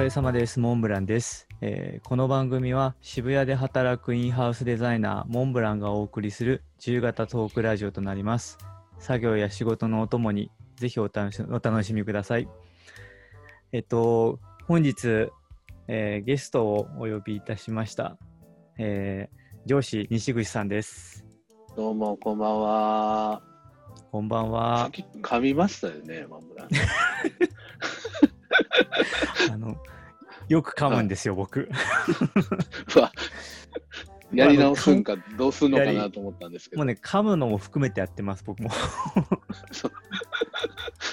疲れ様です。モンブランです、えーこの番組は渋谷で働くインハウスデザイナーモンブランがお送りする自由形トークラジオとなります。作業や仕事のお供にぜひお楽しお楽しみください。えっと、本日、えーゲストをお呼びいたしました。えー上司西口さんです。どうも、こんばんは。こんばんさは噛みましたよね、マムラン。あのよく噛むんですよ、僕。やり直すんか、どうすんのかやなと思ったんですけど。もうね、噛むのも含めてやってます、僕も。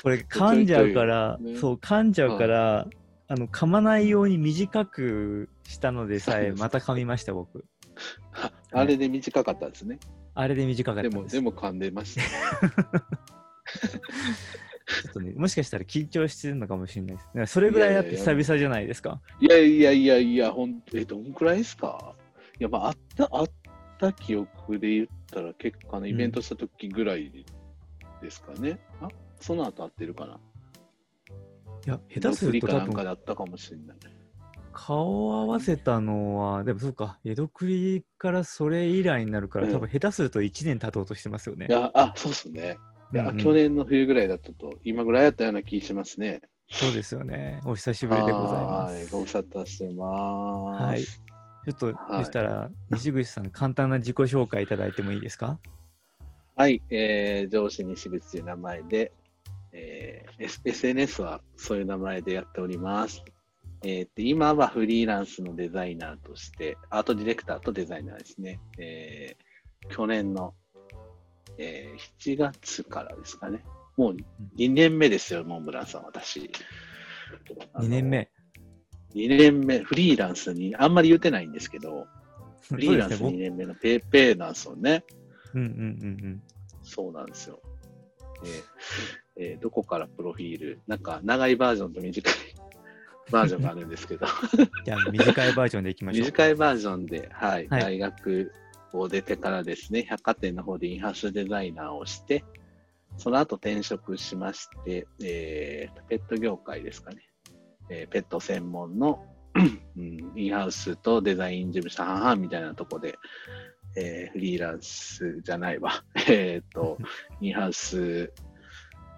これ噛んじゃうから、ねそう、噛んじゃうから、あの噛まないように短くしたのでさえ、また噛みました、僕。ああれで短かったですね。あれで短かったでも、でも噛んでましたね。ちょっとね、もしかしたら緊張してるのかもしれないです。それぐらいだって久々じゃないですか？いやいやいやいや、ほんえ、どんくらいですか？いや、まあ、あった、あった記憶で言ったら、結構、あの、イベントした時ぐらいですかね。あその後合ってるかな？いや、下手すると多江戸クリかだったかもしれない。顔を合わせたのは、でもそうか、江戸クリからそれ以来になるから、うん多分下手すると1年経とうとしてますよねい。や、あ、そうっすね。いや、うんうん去年の冬ぐらいだったと、今ぐらいやったような気しますね。そうですよね。お久しぶりでございまはい、す。ご無沙汰してます。はいちょっと、はいそしたら、西口さん、簡単な自己紹介いただいてもいいですか？はい、えー、上司西口という名前で、えー S- SNS はそういう名前でやっております。えーと今はフリーランスのデザイナーとして、アートディレクターとデザイナーですね。えー去年の、えー7月からですかね。もう2年目ですよ、モンブランさん、私。?2 年目。2年目、フリーランスに、あんまり言うてないんですけど、フリーランス2そうですね年目のペーペーなんですよね。僕うんうんうんそうなんですよ。えーえーどこからプロフィール、なんか長いバージョンと短いバージョンがあるんですけど、うん。じゃあ、短いバージョンでいきましょう。短いバージョンで、はい、はい大学を出てからですね、百貨店の方でインハウスデザイナーをして、その後転職しまして、えーペット業界ですかね、えーペット専門の、うん、インハウスとデザイン事務所半々みたいなとこで、えーフリーランスじゃないわ、えっと、インハウス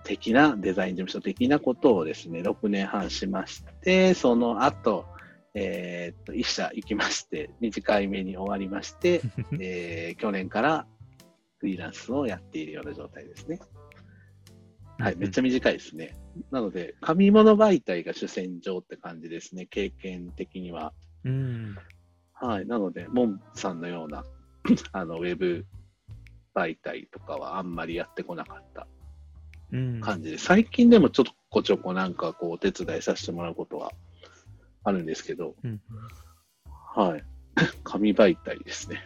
的なデザイン事務所的なことをですね、6年半しまして、その後、えーっと、一社行きまして、短い目に終わりまして、えー去年からフリーランスをやっているような状態ですね。はい、めっちゃ短いですね。なので、紙物媒体が主戦場って感じですね、経験的には。うん。はい、なので、モンさんのような あのウェブ媒体とかはあんまりやってこなかったうん。感じで、最近でもちょっとこちょこなんかこうお手伝いさせてもらうことはあるんですけど、うんはい、紙媒体ですね。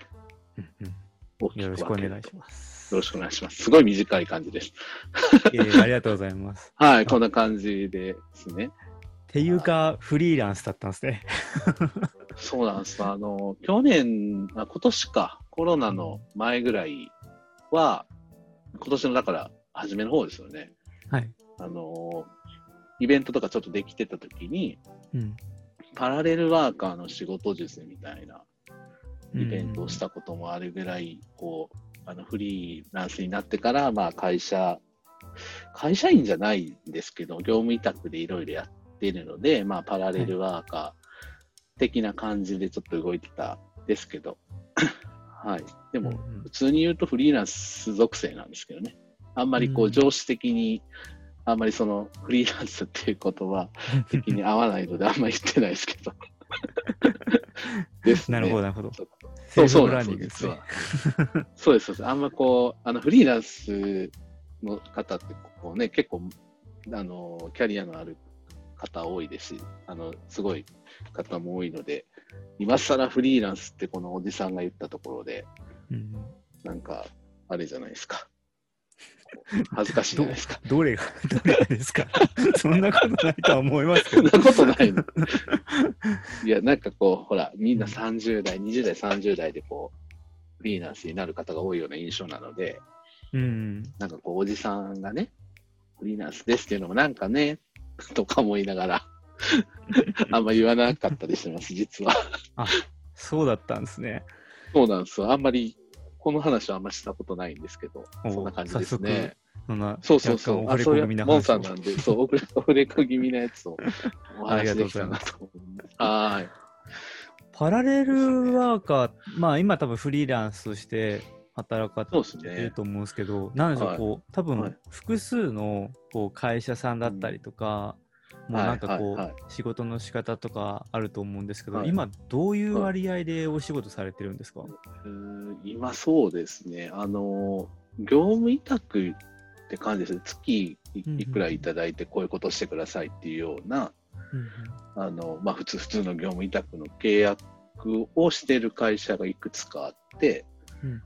うんうん大きくよろしくお願いします。よろしくお願いします。すごい短い感じです。えーありがとうございます。はい、こんな感じですね。っていうか、フリーランスだったんですね。そうなんです。あの、去年、あ今年か、コロナの前ぐらいは、今年のだから、初めの方ですよね。はい。あの、イベントとかちょっとできてた時に、うん。パラレルワーカーの仕事術みたいなイベントをしうんたこともあるぐらい、こう、あのフリーランスになってから、まあ会社、会社員じゃないんですけど、業務委託でいろいろやってるので、まあパラレルワーカー的な感じでちょっと動いてたんですけど、はい。でも、普通に言うとフリーランス属性なんですけどね。あんまりこううん上司的に、あんまりそのフリーランスっていう言葉 的に合わないのであんまり言ってないですけど。ですね。なるほど、なるほど。そうそうなんですね。そうです、そうです。あんまこう、あの、フリーランスの方って、こうね、結構、あの、キャリアのある方多いですし、あの、すごい方も多いので、今更フリーランスってこのおじさんが言ったところで、うんなんか、あれじゃないですか。恥ずかしいじゃないですか。ど れが、どれがですか？そんなことないとは思いますけそんど。なことないの。いや、なんかこう、ほら、みんな30代、20代、30代でこう、フリーランスになる方が多いような印象なので、うん。なんかこう、おじさんがね、フリーランスですっていうのもなんかね、とか思いながら、あんま言わなかったりします、実は。そうだったんですね。そうなんですよ。あんまり、この話はあんましたことないんですけど、おそんな感じですね。そんな、そうそうそう。あ、そういうモンさんなんで、そう、オフレ コ気味なやつをお話できたなと思うんで。はい。パラレルワーカー、まあ今多分フリーランスとして働かれてるね。と思うんですけど、なんでしょう、はいこう、多はい分複数のこう会社さんだったりとか、もうなんかこう、はいはいはい。仕事の仕方とかあると思うんですけど、はい。今どういう割合でお仕事されてるんですか、うーん今そうですね。あの、業務委託って感じですね。月いうんうんいくらいただいてこういうことしてくださいっていうような、あの、まあ普通、普通の業務委託の契約をしている会社がいくつかあって、うんうん。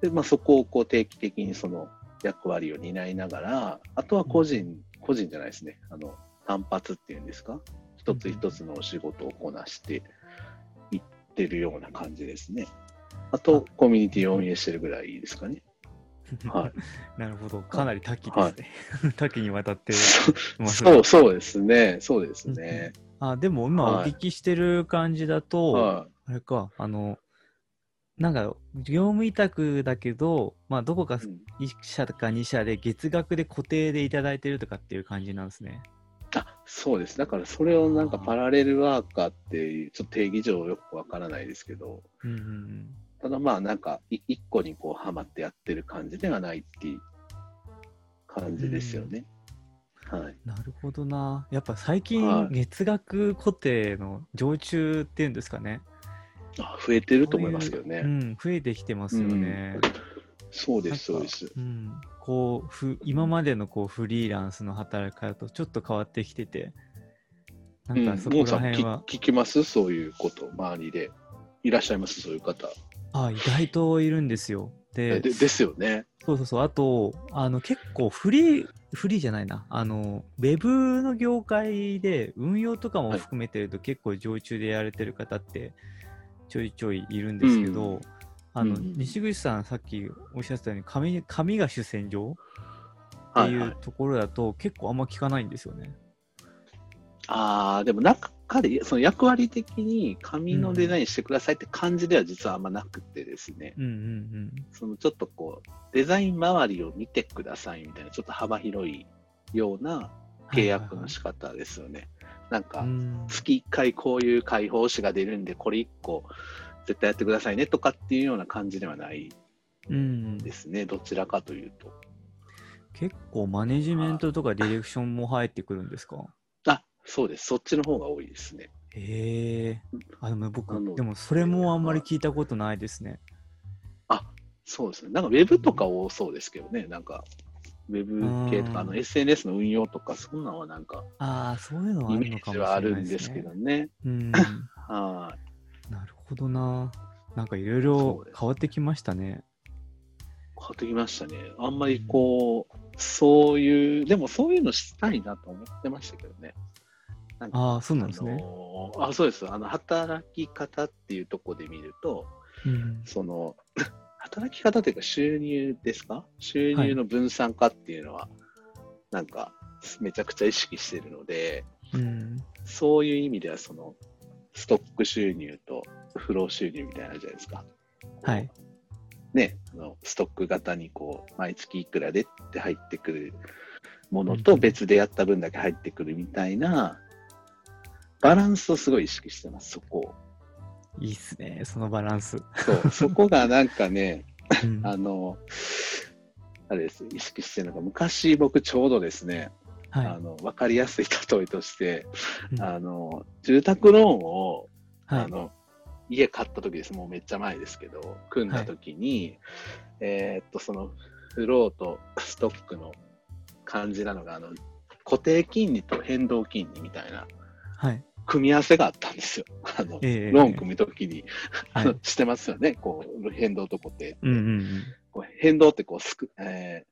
で、まあ、そこをこう定期的にその役割を担いながら、あとは個人、個人じゃないですね、あの単発っていうんですか、一つ一つのお仕事をこなしていってるような感じですね。あと、コミュニティを運営してるぐらいですかね。はい。なるほど、かなり多岐ですね。多岐にわたってますそう、そうですね。そうですね。あでも今おはい聞きしてる感じだと、はあれか、あの、なんか、業務委託だけど、まあ、どこかい。うん1社か2社で月額で固定でいただいてるとかっていう感じなんですね。あそうです。だからそれをなんかパラレルワーカーっていう、ちょっと定義上よくわからないですけど、うんうんうん。ただまあなんかい一個にこうハマってやってる感じではないっていう感じですよね。はい。なるほどな。やっぱ最近、はい月額固定の常駐っていうんですかね。あ増えてると思いますけどね。うん、増えてきてますよね。そうです、そうです。うん、こうふ今までのこうフリーランスの働き方とちょっと変わってきてて、なうんん、かそこらモンさん辺は、聞聞きます？そういうこと、周りで。いらっしゃいます？そういう方。あ意外といるんですよ。ででですよね。そうそうそう、あと、あの結構フリー、フリーじゃないな、あの、ウェブの業界で運用とかも含めてると結構常駐でやられてる方ってちょいちょいいるんですけど、うんあの、うん西口さんさっきおっしゃってたように紙、紙が主戦場ってはいい、はいうところだと結構あんま聞かないんですよね。ああ、でも中で、その役割的に紙のデザインしてくださいって感じでは実はあんまなくてですね。うんうんそのちょっとこう、デザイン周りを見てくださいみたいな、ちょっと幅広いようなうん。契約の仕方ですよね。なんかはいはいはいうん月1回こういう解放誌が出るんで、これ1個絶対やってくださいねとかっていうような感じではないうんですね。どちらかというと。結構マネジメントとかディレクションも入ってくるんですか？あ、そうです。そっちの方が多いですね。へえ。あ、でも僕でもそれもあんまり聞いたことないですね。そうですね。なんかウェブとか多そうですけどね。なんか、ウェブ系とか、あのうん SNS の運用とか、そんなのはなんか、ああ、そういうのはあイメーるのかもしれジはあるないですねんですけ。どね。うん。はい。ほどな。なんかいろいそろ変わってきましたね。変わってきましたね。あんまりこう、そういう、でもそういうのしたいなと思ってましたけどね。ああ、そうなんですあね。のーあそうです。あの、働き方っていうところで見ると、うん。その、働き方というか収入ですか？収入の分散化っていうのは、なんか、めちゃくちゃ意識しているので、うん。そういう意味では、その、ストック収入とフロー収入みたいなじゃないですか。はい。ね、あのストック型にこう、毎月いくらでって入ってくるものと別でやった分だけ入ってくるみたいな、バランスをすごい意識してます、そこを。いいっすね、そのバランス。そう、そこがなんかね、うん あの、あれです、意識してるのが、昔僕ちょうどですね、あはの、わかりやすい例えとして、い。うんあの、住宅ローンを、はい。あの、家買った時です、もうめっちゃ前ですけど、組んだ時に、えーっと、その、フローとストックの感じなのが、あの、固定金利と変動金利みたいなはい。組み合わせがあったんですよ。あの、ええローン組む時に、あはい。のしてますよね、こう、変動と固定。うんうんうん。こう変動ってこうすく、え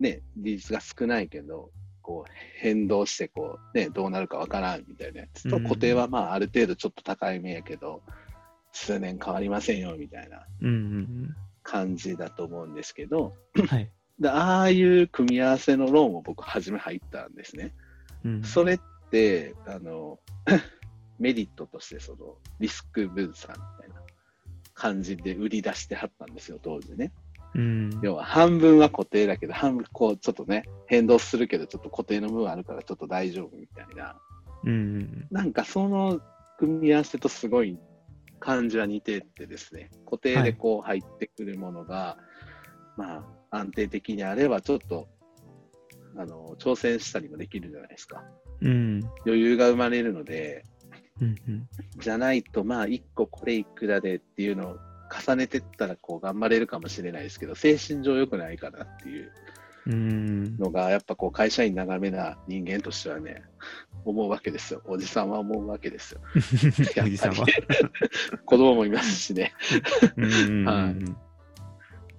ーね、利率が少ないけど、こう変動してこう、ね、どうなるかわからんみたいなやつと、うん固定はまあある程度ちょっと高い目やけど、数年変わりませんよみたいな感じだと思うんですけど。でああいう組み合わせのローンを僕初め入ったんですね。うん。それっって、あの、メリットとしてそのリスク分散みたいな感じで売り出してはったんですよ、当時ね。うん。要は半分は固定だけど、半分こうちょっとね、変動するけど、ちょっと固定の部分あるからちょっと大丈夫みたいな。うん。なんかその組み合わせとすごい感じは似てってですね、固定でこう入ってくるものが、まあ安定的にあればちょっと、あの、挑戦したりもできるじゃないですか。うん。余裕が生まれるので、うん。うん。じゃないと、まあ、一個これいくらでっていうのを重ねてったら、こう、頑張れるかもしれないですけど、精神上良くないかなっていううん。のが、やっぱこう、会社員長めな人間としてはね、思うわけですよ。おじさんは思うわけですよ。おじさんは。子供もいますしね。うん。はい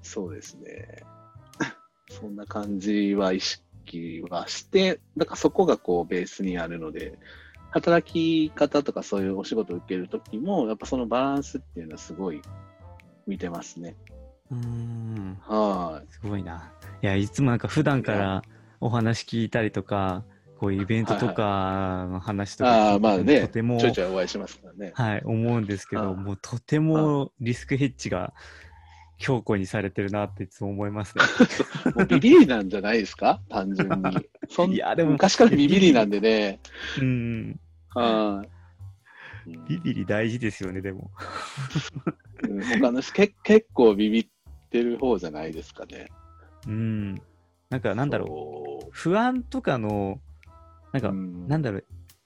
そうですね。そんな感じは意識はして、だからそこがこうベースにあるので、働き方とかそういうお仕事を受けるときも、やっぱそのバランスっていうのはすごい見てますね。うん。はい。すごいな。いや、いつもなんか普段からお話聞いたりとか、こういうイベントとかの話とかああ、聞いてまあね、とてもちょいちょいお会いしますからね。はい、思うんですけど、もうとてもリスクヘッジが強固にされてるなっていつも思いますね。もうビビリなんじゃないですか？単純に。そんいやでも昔からビビリなんでね。うん。はい。うんビビリ大事ですよね、でも。うん他の人け結構ビビってる方じゃないですかね。うん。なんかなんだろう、ろ不安とかの、なんか、うんなんだろう、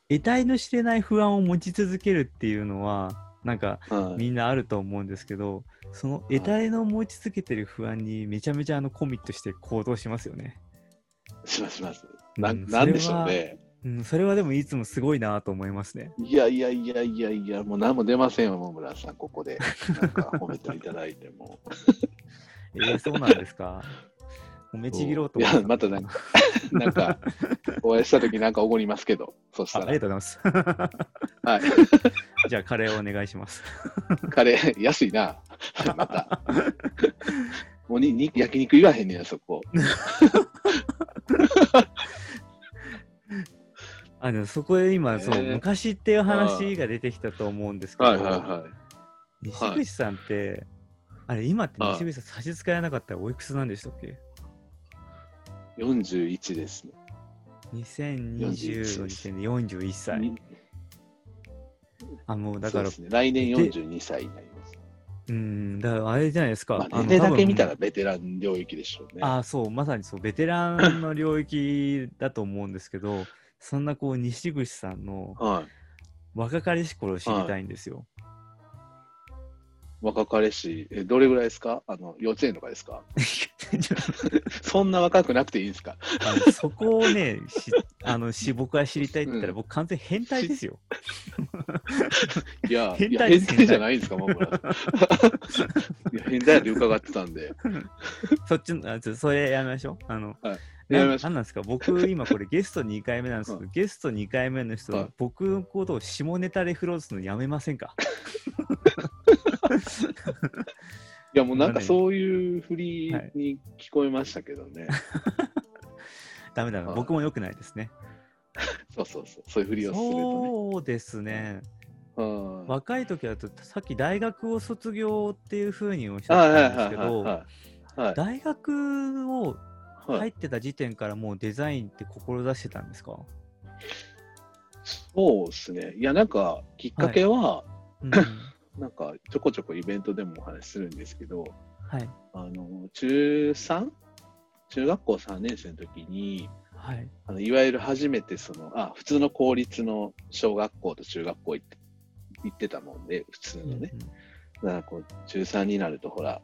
得体の知れない不安を持ち続けるっていうのは、なんかはいみんなあると思うんですけど、その得体の持ち続けてる不安にめちゃめちゃあのコミットして行動しますよね。しますします。なうんなんでしょうね。うん、それはでもいつもすごいなと思いますね。いやいやいやいやいや、もう何も出ませんよ、桃村さん、ここで。なんか褒めていただいても。えー、そうなんですか？褒めちぎろうと思いやまたなんか、なんか、お会いしたときなんかおごりますけど、そしたら。あありがとうございます。はい。じゃあ、カレーをお願いします。カレー、安いな。また。もうにに焼肉言わへんねや、そこ。あのそこで今、そうえー昔っていう話が出てきたと思うんですけど、はいはいはい。西口さんって、あれ、今って西口さん差し支えなかったらおいくつなんでしたっけ？41ですね。?2020 の時点で41歳。にあ、もうだからね、来年42歳になります。うん、だからあれじゃないですか。まあ、年齢だけ見た。らベテラン領域でしょうね。あそう、まさにそう、ベテランの領域だと思うんですけど、そんなこう、西口さんのはい。若かりし頃を知りたいんですよ。若彼氏、えどれぐらいですか？あの幼稚園とかですか？そんな若くなくていいですか？そこをね、しあのし僕は知りたいって言ったら、うん。僕完全変態ですよ。いや、変態じゃないんですか、もうこれ。いや変態って伺ってたんで。そっちの、あちょそれやめましょう。あの、なやめましょなんなんですか？僕、今これゲスト2回目なんですけど、ゲスト2回目の人、はい。僕のことを下ネタで振ろうとするのやめませんか？いや、もうなんか何そういう振りに聞こえましたけどね。ダメだな、はい僕も良くないですね。そうそうそう。そういう振りをするとね。そうですね。うん若い時だと、さっき大学を卒業っていうふうにおっしはいはゃってたんですけど、いはいはい。はい大学をはい入ってた時点からもうデザインって志してたんですか、そうですね。いや、なんか、きっかけは、うん、なんか、ちょこちょこイベントでもお話しするんですけど、はい。あの、中 3? 中学校3年生の時に、はい。あのいわゆる初めてその、あ、普通の公立の小学校と中学校行って行ってたもんで、普通のね。うんうんだからこう、中3になると、ほら、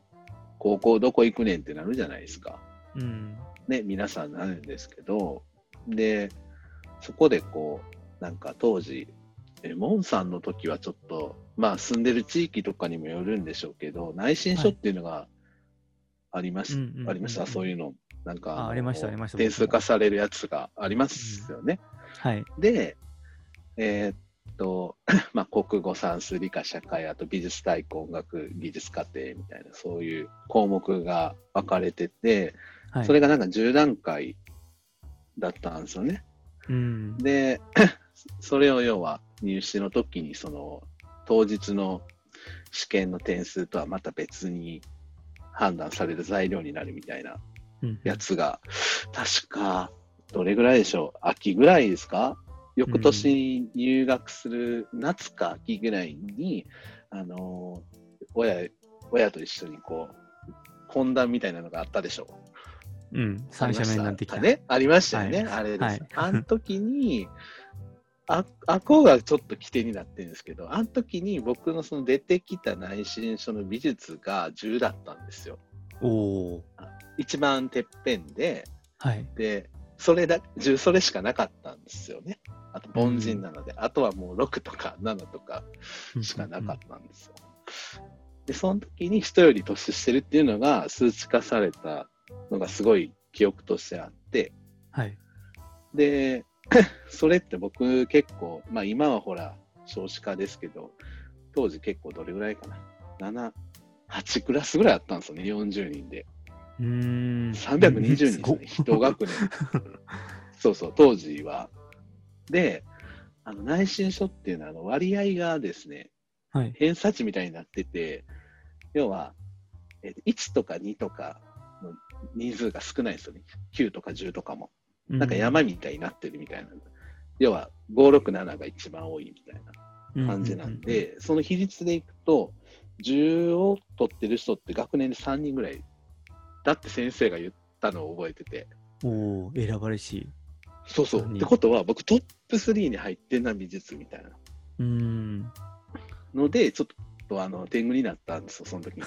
高校どこ行くねんってなるじゃないですか。うん。ね、皆さんなるんですけど、で、そこでこう、なんか当時、えモンさんの時はちょっと、まあ住んでる地域とかにもよるんでしょうけど、内申書っていうのがありまし,、うんうんうんうんありました、そういうの。なんかありましたありました点数化されるやつがありますよね。はい。で、えーっと、まあ、国語、算数、理科、社会、あと美術、体育、音楽、技術課程みたいな、そういう項目が分かれてて、はい。それがなんか10段階だったんですよね。うん。で、それを要は入試の時にその当日の試験の点数とはまた別に判断される材料になるみたいなうんやつが、確かどれぐらいでしょう？秋ぐらいですか？翌年に入学する夏か秋ぐらいに、あの親親と一緒にこう懇談みたいなのがあったでしょう。うん。三者面談的な。ね、ありましたよね、はい。あれです。はい。あの時に、あ、あこうがちょっと起点になってるんですけど、あの時に僕のその出てきた内申書の美術が10だったんですよ。おお。一番てっぺんで、はい。で、それだ、10それしかなかったんですよね。あと凡人なので、あとはもう6とか7とかしかなかったんですよ。で、その時に人より年してるっていうのが数値化されたのがすごい記憶としてあって、はい。で、それって僕結構、まあ今はほら少子化ですけど、当時結構どれぐらいかな？7、8クラスぐらいあったんですよね、40人で。うーん。320人ですね、一学年。そうそう、当時は。で、あの内申書っていうのはあの割合がですね、はい。偏差値みたいになってて、要は、えっと1とか2とかの人数が少ないんですよね。9とか10とかも。なんか山みたいになってるみたいな。要は、567が一番多いみたいな感じなんで、その比率でいくと、10を取ってる人って学年で3人ぐらい。だって先生が言ったのを覚えてて。うんうんうん。おお、選ばれし。そうそう。ってことは、僕トップ3に入ってんな、美術みたいな。うーん。ので、ちょっとあの天狗になったんですよ、その時に。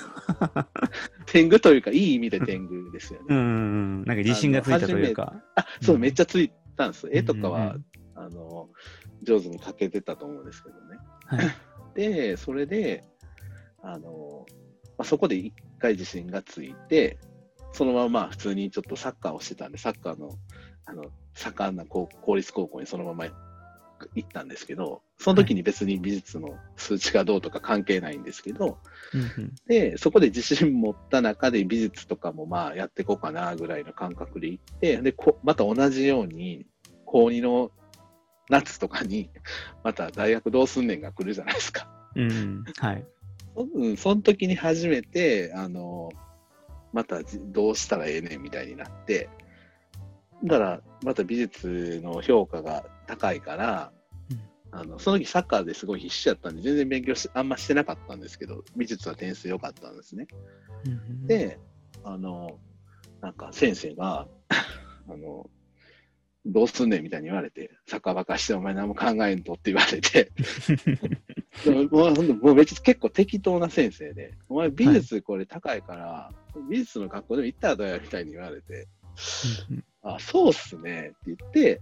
天狗というか、いい意味で天狗ですよね。うん。なんか自信がついたというか。あ、そう、うんめっちゃついたんです。絵とかは、あの、上手に描けてたと思うんですけどね。はい。で、それで、あの、まあ、そこで一回自信がついて、そのまままあ普通にちょっとサッカーをしてたんで、サッカーの、あの、盛んな高公立高校にそのまま行ったんですけど、その時に別に美術の数値がどうとか関係ないんですけど、うんうんで、そこで自信持った中で美術とかもまあやっていこうかなぐらいの感覚で行って、で、こまた同じように、高2の夏とかに、また大学どうすんねんが来るじゃないですか。うんうん。はい。そうん、その時に初めて、あの、またじどうしたらええねんみたいになって、だから、また美術の評価が高いから、あのその時サッカーですごい必死だったんで、全然勉強しあんましてなかったんですけど、美術は点数良かったんですね。うんうん、で、あの、なんか先生が、あの、どうすんねんみたいに言われて、サッカーばっかしてお前何も考えんとって言われて、でももうもうめっちゃ結構適当な先生で、お前美術これ高いから、美術の学校でも行ったらどうやみたいに言われて、あ、そうっすねって言って、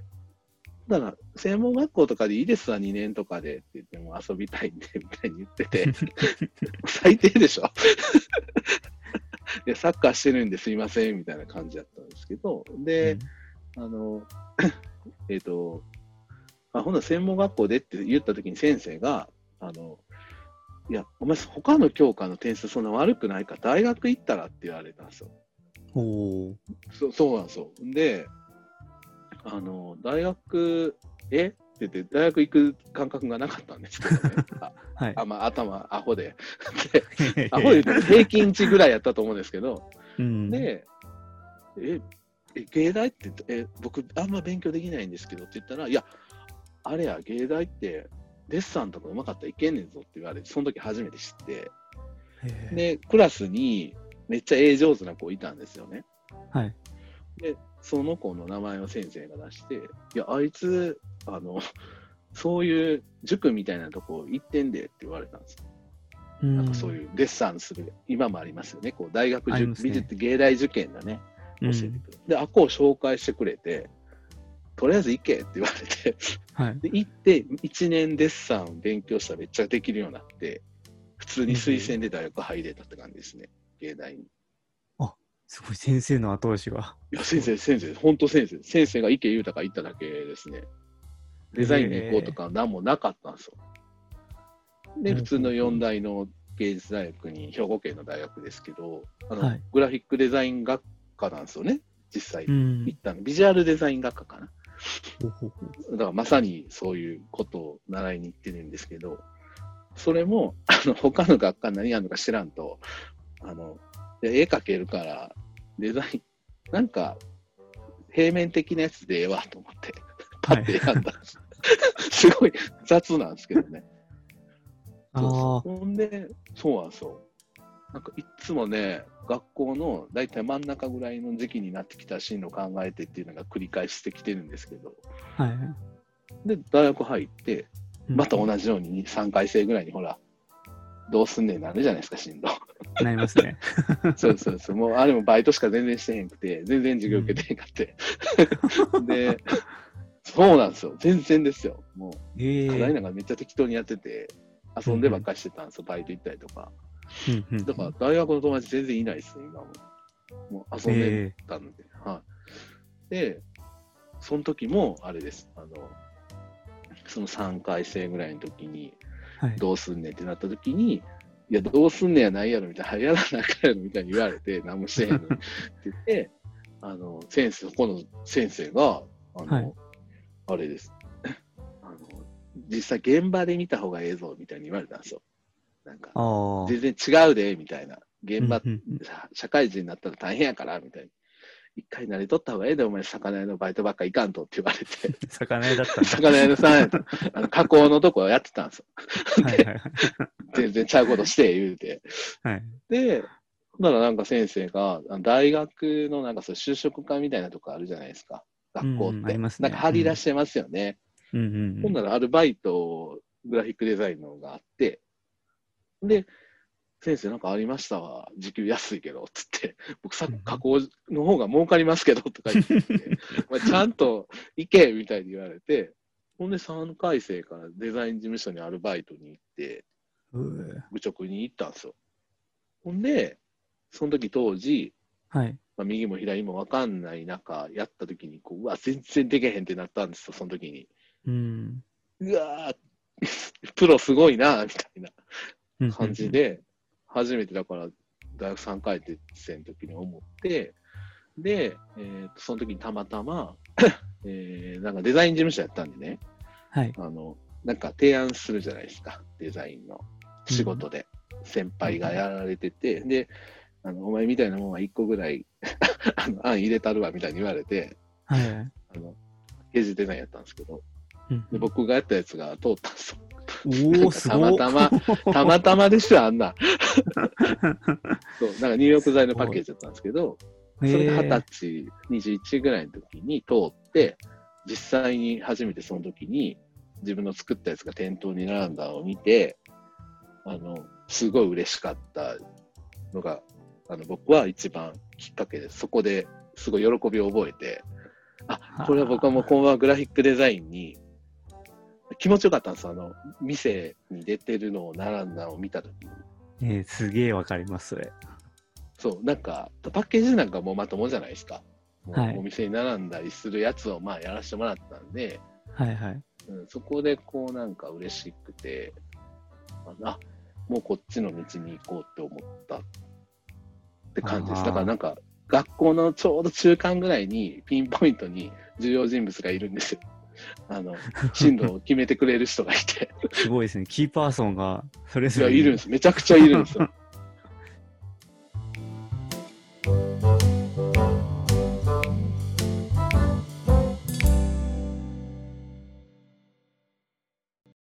だから、専門学校とかでいいですわ、2年とかでって言っても遊びたいんで、みたいに言ってて、最低でしょいや、サッカーしてるんですいません、みたいな感じだったんですけど、で、あの、えっ、と、あ、ほんなら専門学校でって言った時に先生が、あの、いや、お前、他の教科の点数そんな悪くないから、大学行ったらって言われたんですよ。おお。そそうなんですよ。で、あの、大学、えって言って、大学行く感覚がなかったんですけどね。あ、はい。あまあ、頭、アホで。で、アホで言うと平均値ぐらいやったと思うんですけど、うん、で、え、え芸大ってえ、僕、あんま勉強できないんですけどって言ったら、いや、あれや、芸大って、デッサンとかうまかったらいけんねんぞって言われて、その時初めて知って、で、クラスにめっちゃ絵上手な子いたんですよね。はい。で、その子の名前を先生が出して、いや、あいつ、あの、そういう塾みたいなとこ行ってんでって言われたんですよ。なんかそういうデッサンする、今もありますよね。こう大学受、ね美術芸大受験だね、うん、教えてくれる。で、あこを紹介してくれて、とりあえず行けって言われて、はい。で、行って、1年デッサン勉強したらめっちゃできるようになって、普通に推薦で大学入れたって感じですね、芸大に。すごい先生の後押しが。いや、先生、先生、本当先生。先生が池裕太が行っただけですね。デザインで行こうとか何もなかったんですよ。で、うん普通の4大の芸術大学に、兵庫県の大学ですけど、あの、はいグラフィックデザイン学科なんですよね、実際。うん行ったの。ビジュアルデザイン学科かな。だからまさにそういうことを習いに行ってるんですけど、それも、あの、他の学科何やるのか知らんと、あの、で絵描けるから、デザイン、なんか、平面的なやつでええわと思って、パッて選んだんです。すごい雑なんですけどね。ほんで、そうなんですよ。なんかいっつもね、学校の大体真ん中ぐらいの時期になってきた進路考えてっていうのが繰り返してきてるんですけど、はいはい。で、大学入って、またじ。同じように3回生ぐらいにほら、どうすんねんなるじゃないですか、進路。なりますね。そうそうそう。もう、あれもバイトしか全然してへんくて、全然授業受けてへんかって。で、そうなんですよ。全然ですよ。もええう、課題なんかめっちゃ適当にやってて、遊んでばっかりしてたんですよ。バイト行ったりとか。うんうんだから、大学の友達全然いないですね、今も。もう遊んでえたんで。はい。で、その時も、あれです。あの、その3回生ぐらいの時に。どうすんねんってなった時に、いや、どうすんねんやないやろみたいな、やらなあかんやろみたいに言われて、何もしてへんのにって言って、あの、先生、そこの先生が、あの、はいあれです。あの、実際現場で見た方がええぞみたいに言われたんですよ。なんか。全然違うで、みたいな。現場、社会人になったら大変やから、みたいな。一回慣れとった方がええで、お前、魚屋のバイトばっか行かんとって言われて、魚屋だったんだ。魚屋のさんやと、あの加工のとこやってたんですよ。はいはいはい。全然ちゃうことして、言うて。はい。で、ほんならなんか先生が、大学のなんかそう就職課みたいなとこあるじゃないですか。学校って。うんありますねなんか張り出してますよね。うんうんうんん。ほならアルバイト、グラフィックデザインのがあって、で、先生なんかありましたわ。時給安いけど、つって。僕さうん、加工の方が儲かりますけど、とか言ってて、お前ちゃんと行けみたいに言われて、ほんで3回生からデザイン事務所にアルバイトに行って、部直に行ったんですよ。ほんで、その時当時、はい。まあ、右も左も分かんない中、やった時にこう、うわ、全然でけへんってなったんですよ、その時に。うん。うわープロすごいな、みたいなうん感じ。で、初めてだから、大学3回生の時に思って、で、えーとその時にたまたま、えーなんかデザイン事務所やったんでね、はい。あの、なんか提案するじゃないですか、デザインの仕事で。先輩がやられてて、で、あの、お前みたいなもんは1個ぐらい あの案入れたるわ、みたいに言われて、はいはい。あの、ページデザインやったんですけど、うんで僕がやったやつが通ったんですよ。おお、すごい。たまたま、たまたまですよ、あんな。そう、なんか入浴剤のパッケージだったんですけど、それが20歳、21ぐらいの時に通って、実際に初めてその時に自分の作ったやつが店頭に並んだのを見て、あの、すごい嬉しかったのが、あの、僕は一番きっかけです。そこですごい喜びを覚えて、あ、これは僕はもう今後はグラフィックデザインに気持ちよかったんです。あの、店に出てるのを並んだのを見た時に。えー、すげえわかります、それ。そう、なんか、パッケージなんかもうまともじゃないですか。お店に並んだりするやつをまあやらせてもらったんで、はいはい。うん、そこでこうなんか嬉しくて、ああ、もうこっちの道に行こうって思ったって感じです。だからなんか、学校のちょうど中間ぐらいにピンポイントに重要人物がいるんですよ。あの、進路を決めてくれる人がいて。すごいですね。キーパーソンがそれいや、ぞれいるんです。めちゃくちゃいるんですよ。